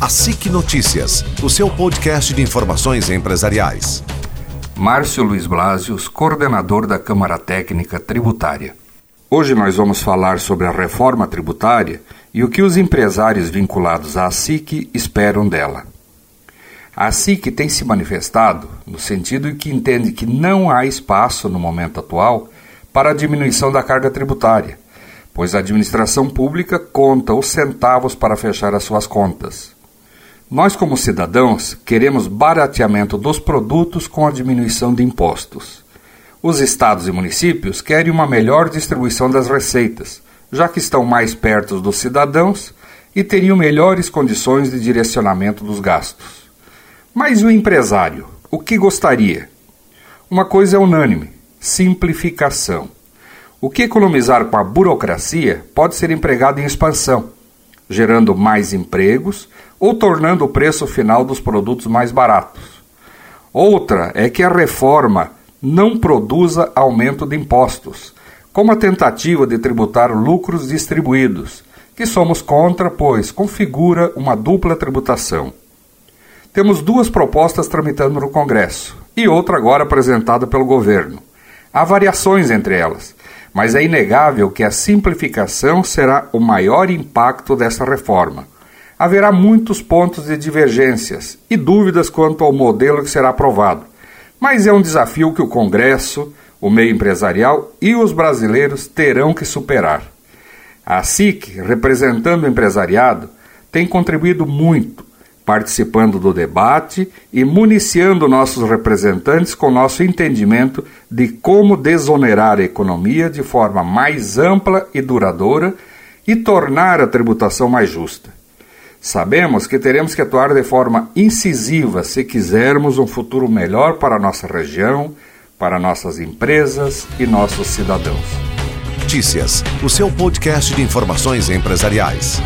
A SIC Notícias, o seu podcast de informações empresariais. Márcio Luiz Blasius, coordenador da Câmara Técnica Tributária. Hoje nós vamos falar sobre a reforma tributária e o que os empresários vinculados à SIC esperam dela. A SIC tem se manifestado no sentido que entende que não há espaço no momento atual para a diminuição da carga tributária, pois a administração pública conta os centavos para fechar as suas contas. Nós, como cidadãos, queremos barateamento dos produtos com a diminuição de impostos. Os estados e municípios querem uma melhor distribuição das receitas, já que estão mais perto dos cidadãos e teriam melhores condições de direcionamento dos gastos. Mas o empresário, o que gostaria? Uma coisa é unânime: simplificação. O que economizar com a burocracia pode ser empregado em expansão gerando mais empregos ou tornando o preço final dos produtos mais baratos. Outra é que a reforma não produza aumento de impostos, como a tentativa de tributar lucros distribuídos, que somos contra, pois configura uma dupla tributação. Temos duas propostas tramitando no Congresso e outra agora apresentada pelo governo. Há variações entre elas, mas é inegável que a simplificação será o maior impacto dessa reforma. Haverá muitos pontos de divergências e dúvidas quanto ao modelo que será aprovado, mas é um desafio que o Congresso, o meio empresarial e os brasileiros terão que superar. A SIC, representando o empresariado, tem contribuído muito participando do debate e municiando nossos representantes com nosso entendimento de como desonerar a economia de forma mais ampla e duradoura e tornar a tributação mais justa. Sabemos que teremos que atuar de forma incisiva se quisermos um futuro melhor para nossa região, para nossas empresas e nossos cidadãos. Notícias, o seu podcast de informações empresariais.